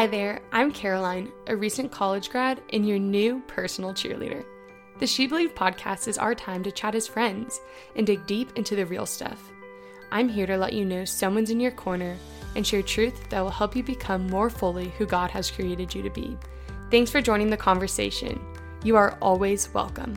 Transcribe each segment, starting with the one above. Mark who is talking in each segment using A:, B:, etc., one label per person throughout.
A: Hi there, I'm Caroline, a recent college grad and your new personal cheerleader. The She Believed podcast is our time to chat as friends and dig deep into the real stuff. I'm here to let you know someone's in your corner and share truth that will help you become more fully who God has created you to be. Thanks for joining the conversation. You are always welcome.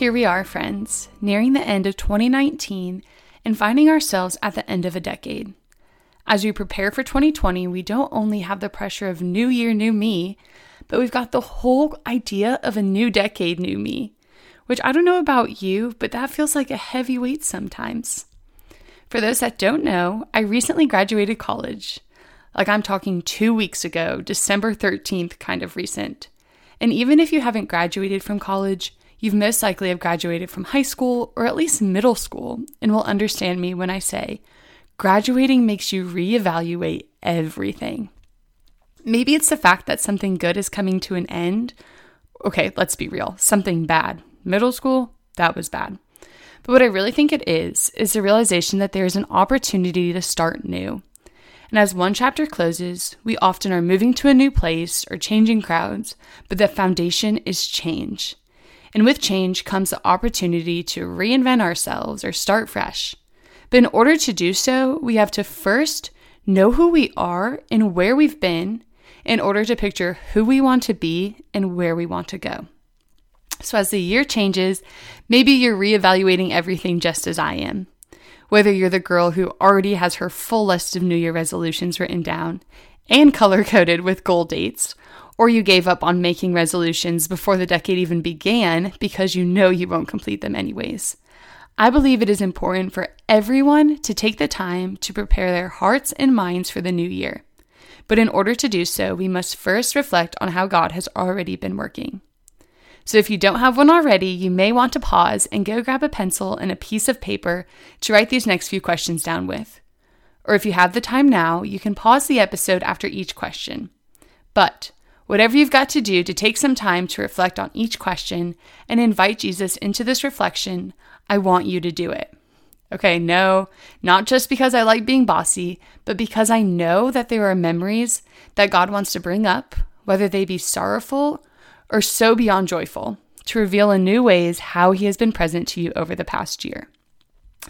A: Here we are, friends, nearing the end of 2019 and finding ourselves at the end of a decade. As we prepare for 2020, we don't only have the pressure of new year, new me, but we've got the whole idea of a new decade, new me, which I don't know about you, but that feels like a heavy weight sometimes. For those that don't know, I recently graduated college. Like I'm talking two weeks ago, December 13th, kind of recent. And even if you haven't graduated from college, You've most likely have graduated from high school or at least middle school and will understand me when I say graduating makes you reevaluate everything. Maybe it's the fact that something good is coming to an end. Okay, let's be real. Something bad. Middle school, that was bad. But what I really think it is, is the realization that there is an opportunity to start new. And as one chapter closes, we often are moving to a new place or changing crowds, but the foundation is change. And with change comes the opportunity to reinvent ourselves or start fresh. But in order to do so, we have to first know who we are and where we've been in order to picture who we want to be and where we want to go. So, as the year changes, maybe you're reevaluating everything just as I am. Whether you're the girl who already has her full list of New Year resolutions written down and color coded with goal dates, or you gave up on making resolutions before the decade even began because you know you won't complete them anyways. I believe it is important for everyone to take the time to prepare their hearts and minds for the new year. But in order to do so, we must first reflect on how God has already been working. So if you don't have one already, you may want to pause and go grab a pencil and a piece of paper to write these next few questions down with. Or if you have the time now, you can pause the episode after each question. But Whatever you've got to do to take some time to reflect on each question and invite Jesus into this reflection, I want you to do it. Okay, no, not just because I like being bossy, but because I know that there are memories that God wants to bring up, whether they be sorrowful or so beyond joyful, to reveal in new ways how He has been present to you over the past year.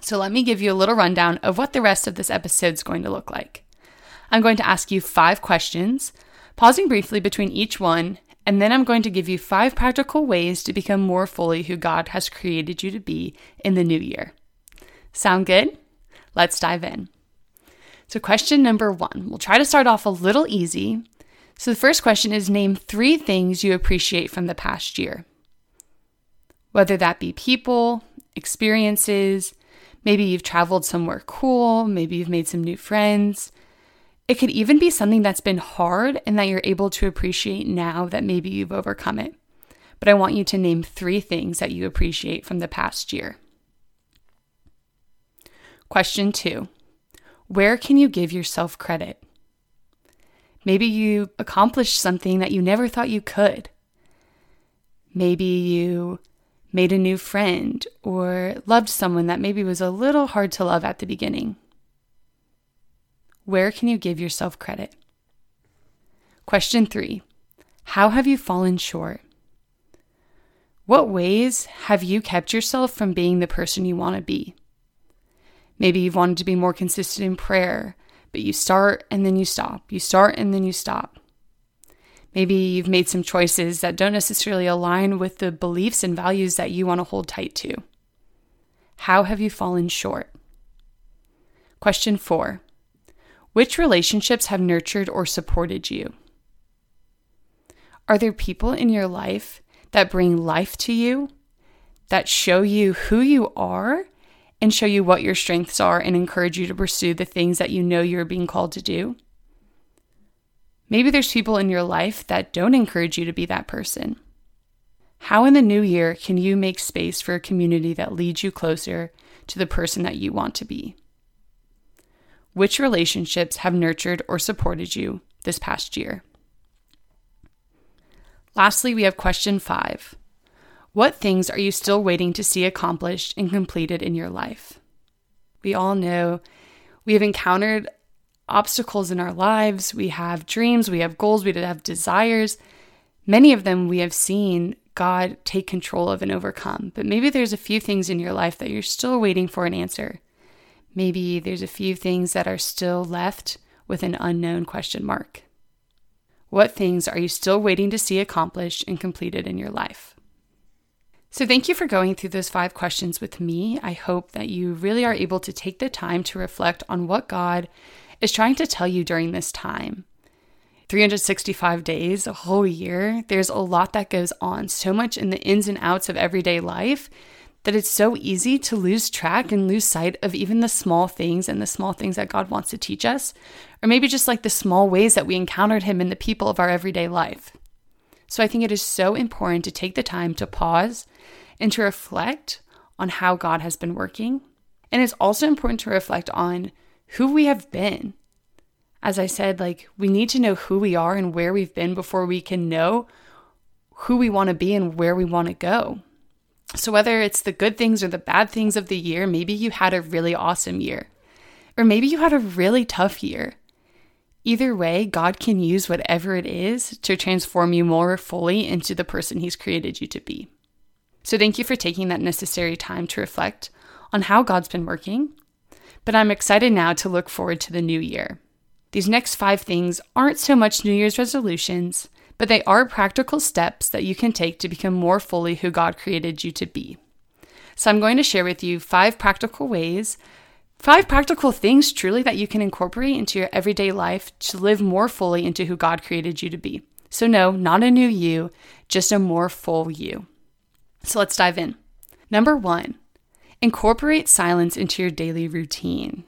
A: So let me give you a little rundown of what the rest of this episode is going to look like. I'm going to ask you five questions pausing briefly between each one, and then I'm going to give you five practical ways to become more fully who God has created you to be in the new year. Sound good? Let's dive in. So, question number one, we'll try to start off a little easy. So, the first question is name three things you appreciate from the past year. Whether that be people, experiences, maybe you've traveled somewhere cool, maybe you've made some new friends, it could even be something that's been hard and that you're able to appreciate now that maybe you've overcome it. But I want you to name three things that you appreciate from the past year. Question two Where can you give yourself credit? Maybe you accomplished something that you never thought you could. Maybe you made a new friend or loved someone that maybe was a little hard to love at the beginning. Where can you give yourself credit? Question three How have you fallen short? What ways have you kept yourself from being the person you want to be? Maybe you've wanted to be more consistent in prayer, but you start and then you stop. You start and then you stop. Maybe you've made some choices that don't necessarily align with the beliefs and values that you want to hold tight to. How have you fallen short? Question four which relationships have nurtured or supported you? Are there people in your life that bring life to you, that show you who you are and show you what your strengths are and encourage you to pursue the things that you know you're being called to do? Maybe there's people in your life that don't encourage you to be that person. How in the new year can you make space for a community that leads you closer to the person that you want to be? Which relationships have nurtured or supported you this past year? Lastly, we have question five What things are you still waiting to see accomplished and completed in your life? We all know we have encountered obstacles in our lives. We have dreams, we have goals, we have desires. Many of them we have seen God take control of and overcome. But maybe there's a few things in your life that you're still waiting for an answer. Maybe there's a few things that are still left with an unknown question mark. What things are you still waiting to see accomplished and completed in your life? So, thank you for going through those five questions with me. I hope that you really are able to take the time to reflect on what God is trying to tell you during this time. 365 days, a whole year, there's a lot that goes on, so much in the ins and outs of everyday life that it's so easy to lose track and lose sight of even the small things and the small things that God wants to teach us, or maybe just like the small ways that we encountered Him in the people of our everyday life. So I think it is so important to take the time to pause and to reflect on how God has been working. And it's also important to reflect on who we have been as I said, like we need to know who we are and where we've been before we can know who we want to be and where we want to go. So, whether it's the good things or the bad things of the year, maybe you had a really awesome year, or maybe you had a really tough year. Either way, God can use whatever it is to transform you more fully into the person He's created you to be. So, thank you for taking that necessary time to reflect on how God's been working. But I'm excited now to look forward to the new year. These next five things aren't so much New Year's resolutions, but they are practical steps that you can take to become more fully who God created you to be. So I'm going to share with you five practical ways, five practical things truly that you can incorporate into your everyday life to live more fully into who God created you to be. So, no, not a new you, just a more full you. So let's dive in. Number one, incorporate silence into your daily routine.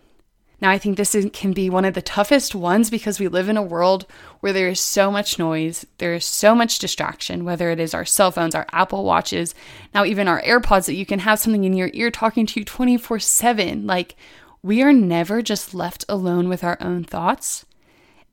A: Now, I think this is, can be one of the toughest ones because we live in a world where there is so much noise, there is so much distraction, whether it is our cell phones, our Apple Watches, now even our AirPods that you can have something in your ear talking to you 24 7. Like, we are never just left alone with our own thoughts.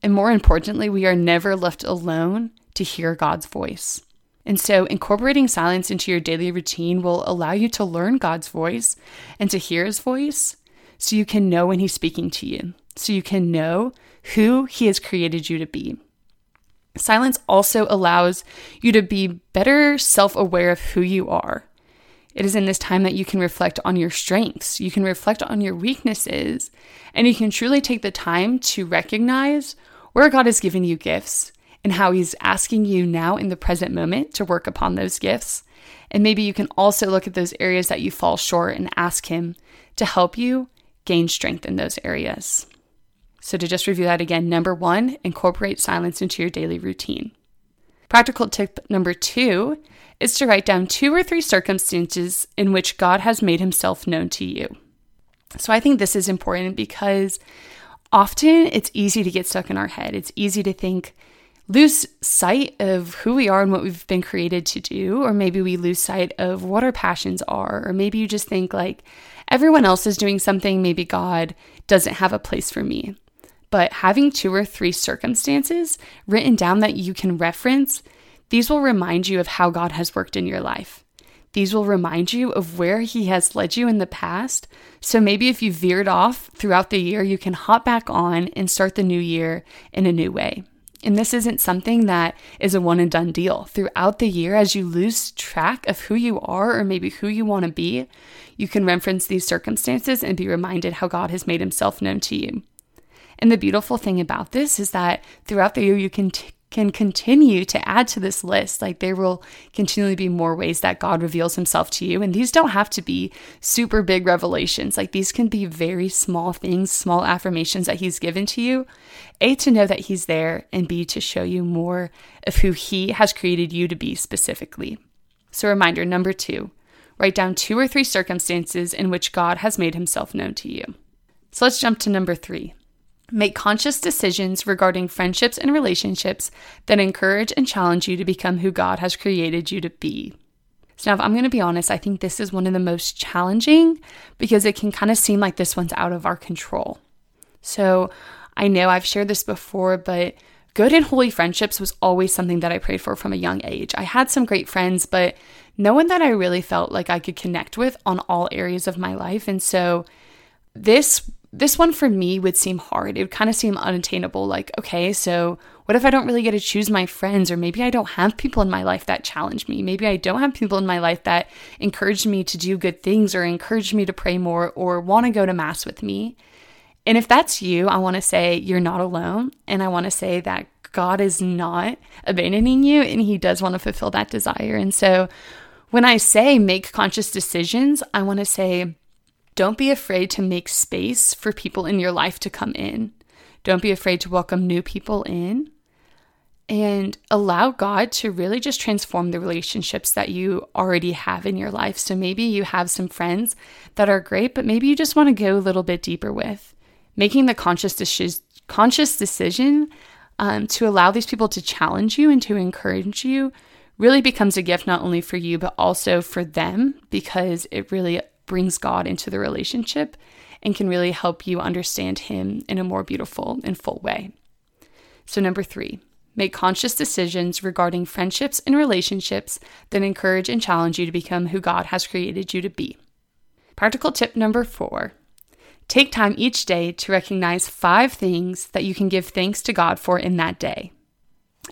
A: And more importantly, we are never left alone to hear God's voice. And so, incorporating silence into your daily routine will allow you to learn God's voice and to hear his voice so you can know when He's speaking to you, so you can know who He has created you to be. Silence also allows you to be better self aware of who you are. It is in this time that you can reflect on your strengths, you can reflect on your weaknesses, and you can truly take the time to recognize where God has given you gifts and how He's asking you now in the present moment to work upon those gifts. And maybe you can also look at those areas that you fall short and ask Him to help you gain strength in those areas. So, to just review that again, number one, incorporate silence into your daily routine. Practical tip number two is to write down two or three circumstances in which God has made himself known to you. So, I think this is important because often it's easy to get stuck in our head. It's easy to think, lose sight of who we are and what we've been created to do, or maybe we lose sight of what our passions are, or maybe you just think like everyone else is doing something, maybe God doesn't have a place for me. But having two or three circumstances written down that you can reference, these will remind you of how God has worked in your life. These will remind you of where He has led you in the past. So maybe if you veered off throughout the year, you can hop back on and start the new year in a new way. And this isn't something that is a one and done deal. Throughout the year, as you lose track of who you are or maybe who you want to be, you can reference these circumstances and be reminded how God has made himself known to you. And the beautiful thing about this is that throughout the year, you can t- can continue to add to this list. Like there will continually be more ways that God reveals himself to you. And these don't have to be super big revelations. Like these can be very small things, small affirmations that he's given to you. A, to know that he's there, and B, to show you more of who he has created you to be specifically. So, reminder number two write down two or three circumstances in which God has made himself known to you. So, let's jump to number three Make conscious decisions regarding friendships and relationships that encourage and challenge you to become who God has created you to be. So, now if I'm going to be honest, I think this is one of the most challenging because it can kind of seem like this one's out of our control. So, I know I've shared this before, but good and holy friendships was always something that I prayed for from a young age. I had some great friends, but no one that I really felt like I could connect with on all areas of my life. And so, this this one for me would seem hard. It would kind of seem unattainable. Like, okay, so what if I don't really get to choose my friends? Or maybe I don't have people in my life that challenge me. Maybe I don't have people in my life that encourage me to do good things or encourage me to pray more or want to go to Mass with me. And if that's you, I want to say you're not alone. And I want to say that God is not abandoning you and He does want to fulfill that desire. And so when I say make conscious decisions, I want to say, don't be afraid to make space for people in your life to come in. Don't be afraid to welcome new people in and allow God to really just transform the relationships that you already have in your life. So maybe you have some friends that are great, but maybe you just want to go a little bit deeper with making the conscious, de- conscious decision um, to allow these people to challenge you and to encourage you really becomes a gift not only for you, but also for them because it really brings God into the relationship and can really help you understand Him in a more beautiful and full way. So, number three, make conscious decisions regarding friendships and relationships that encourage and challenge you to become who God has created you to be. Practical tip number four take time each day to recognize five things that you can give thanks to God for in that day.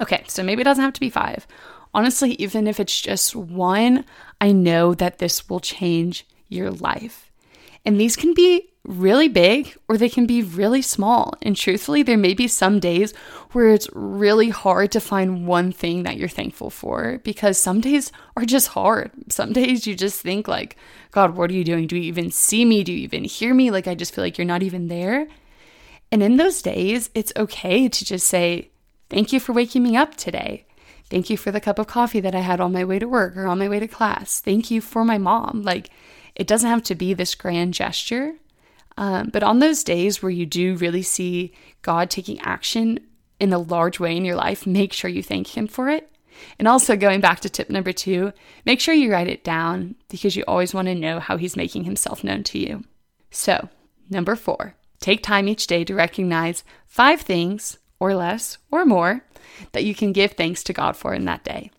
A: Okay, so maybe it doesn't have to be five. Honestly, even if it's just one, I know that this will change your life. And these can be really big or they can be really small. And truthfully, there may be some days where it's really hard to find one thing that you're thankful for because some days are just hard. Some days you just think like, God, what are you doing? Do you even see me? Do you even hear me? Like I just feel like you're not even there. And in those days, it's okay to just say, Thank you for waking me up today. Thank you for the cup of coffee that I had on my way to work or on my way to class. Thank you for my mom. Like, it doesn't have to be this grand gesture. Um, but on those days where you do really see God taking action in a large way in your life, make sure you thank Him for it. And also, going back to tip number two, make sure you write it down because you always want to know how He's making Himself known to you. So, number four, take time each day to recognize five things, or less, or more, that you can give thanks to God for in that day.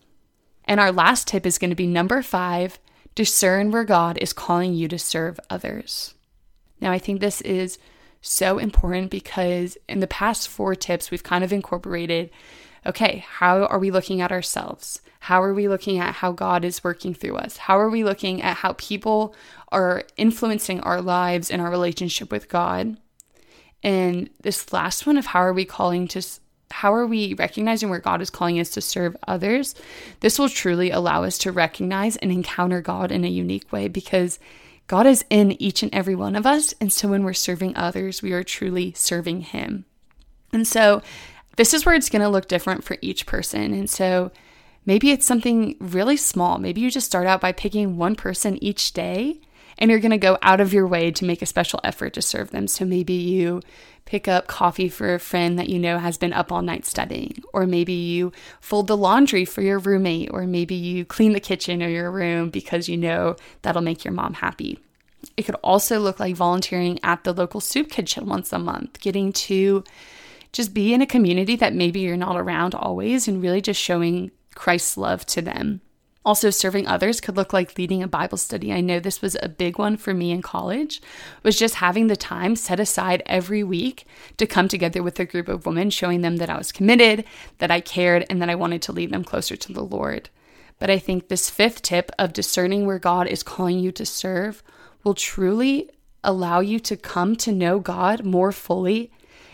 A: And our last tip is going to be number five discern where God is calling you to serve others. Now, I think this is so important because in the past four tips, we've kind of incorporated okay, how are we looking at ourselves? How are we looking at how God is working through us? How are we looking at how people are influencing our lives and our relationship with God? And this last one of how are we calling to how are we recognizing where God is calling us to serve others? This will truly allow us to recognize and encounter God in a unique way because God is in each and every one of us. And so when we're serving others, we are truly serving Him. And so this is where it's going to look different for each person. And so maybe it's something really small. Maybe you just start out by picking one person each day and you're going to go out of your way to make a special effort to serve them. So maybe you pick up coffee for a friend that you know has been up all night studying, or maybe you fold the laundry for your roommate, or maybe you clean the kitchen or your room because you know that'll make your mom happy. It could also look like volunteering at the local soup kitchen once a month, getting to just be in a community that maybe you're not around always and really just showing Christ's love to them. Also, serving others could look like leading a Bible study. I know this was a big one for me in college, was just having the time set aside every week to come together with a group of women, showing them that I was committed, that I cared, and that I wanted to lead them closer to the Lord. But I think this fifth tip of discerning where God is calling you to serve will truly allow you to come to know God more fully.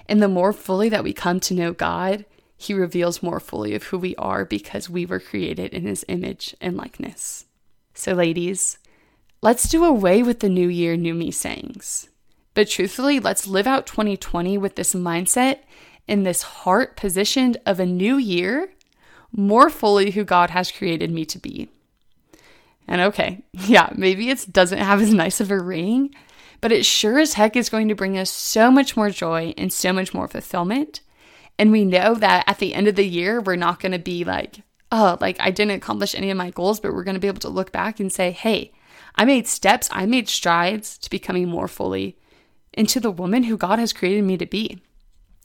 A: And the more fully that we come to know God, he reveals more fully of who we are because we were created in his image and likeness. So, ladies, let's do away with the new year, new me sayings. But truthfully, let's live out 2020 with this mindset and this heart positioned of a new year, more fully who God has created me to be. And okay, yeah, maybe it doesn't have as nice of a ring, but it sure as heck is going to bring us so much more joy and so much more fulfillment and we know that at the end of the year, we're not going to be like, oh, like I didn't accomplish any of my goals, but we're going to be able to look back and say, hey, I made steps, I made strides to becoming more fully into the woman who God has created me to be.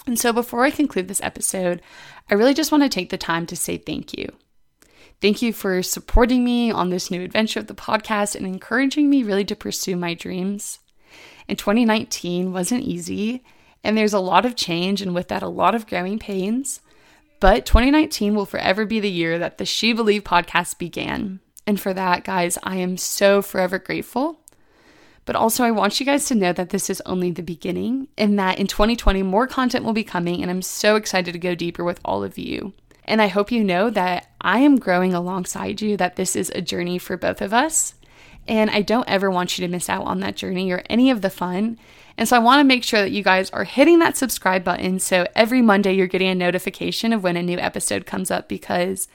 A: And so before I conclude this episode, I really just want to take the time to say thank you. Thank you for supporting me on this new adventure of the podcast and encouraging me really to pursue my dreams. And 2019 wasn't easy, and there's a lot of change, and with that, a lot of growing pains. But 2019 will forever be the year that the She Believed podcast began. And for that, guys, I am so forever grateful. But also, I want you guys to know that this is only the beginning and that in 2020, more content will be coming. And I'm so excited to go deeper with all of you. And I hope you know that I am growing alongside you, that this is a journey for both of us. And I don't ever want you to miss out on that journey or any of the fun. And so I want to make sure that you guys are hitting that subscribe button so every Monday you're getting a notification of when a new episode comes up because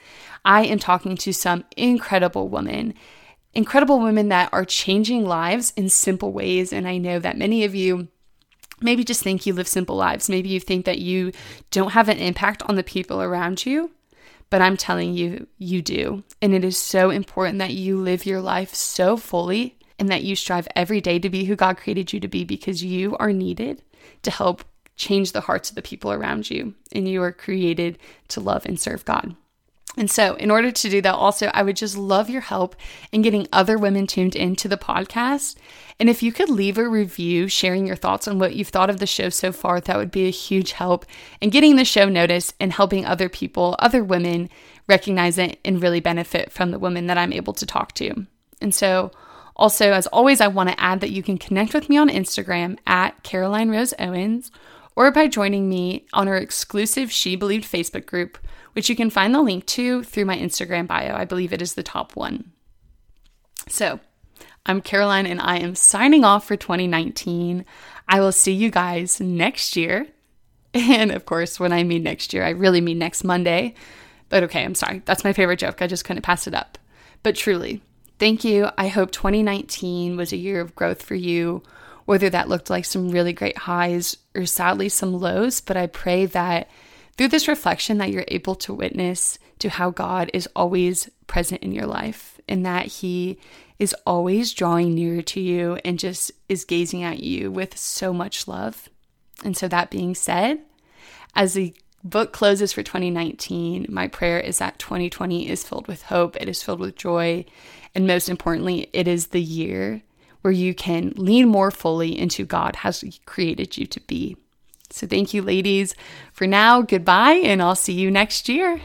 A: I am talking to some incredible women, incredible women that are changing lives in simple ways. And I know that many of you maybe just think you live simple lives. Maybe you think that you don't have an impact on the people around you. But I'm telling you, you do. And it is so important that you live your life so fully and that you strive every day to be who God created you to be because you are needed to help change the hearts of the people around you. And you are created to love and serve God. And so, in order to do that, also, I would just love your help in getting other women tuned into the podcast. And if you could leave a review sharing your thoughts on what you've thought of the show so far, that would be a huge help in getting the show noticed and helping other people, other women, recognize it and really benefit from the women that I'm able to talk to. And so, also, as always, I want to add that you can connect with me on Instagram at Caroline Rose Owens or by joining me on our exclusive She Believed Facebook group which you can find the link to through my Instagram bio. I believe it is the top one. So, I'm Caroline and I am signing off for 2019. I will see you guys next year. And of course, when I mean next year, I really mean next Monday. But okay, I'm sorry. That's my favorite joke. I just couldn't pass it up. But truly, thank you. I hope 2019 was a year of growth for you, whether that looked like some really great highs or sadly some lows. But I pray that through this reflection that you're able to witness to how God is always present in your life and that He is always drawing nearer to you and just is gazing at you with so much love. And so, that being said, as the book closes for 2019, my prayer is that 2020 is filled with hope, it is filled with joy, and most importantly, it is the year where you can lean more fully into God has created you to be. So thank you, ladies. For now, goodbye, and I'll see you next year.